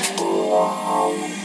Wow.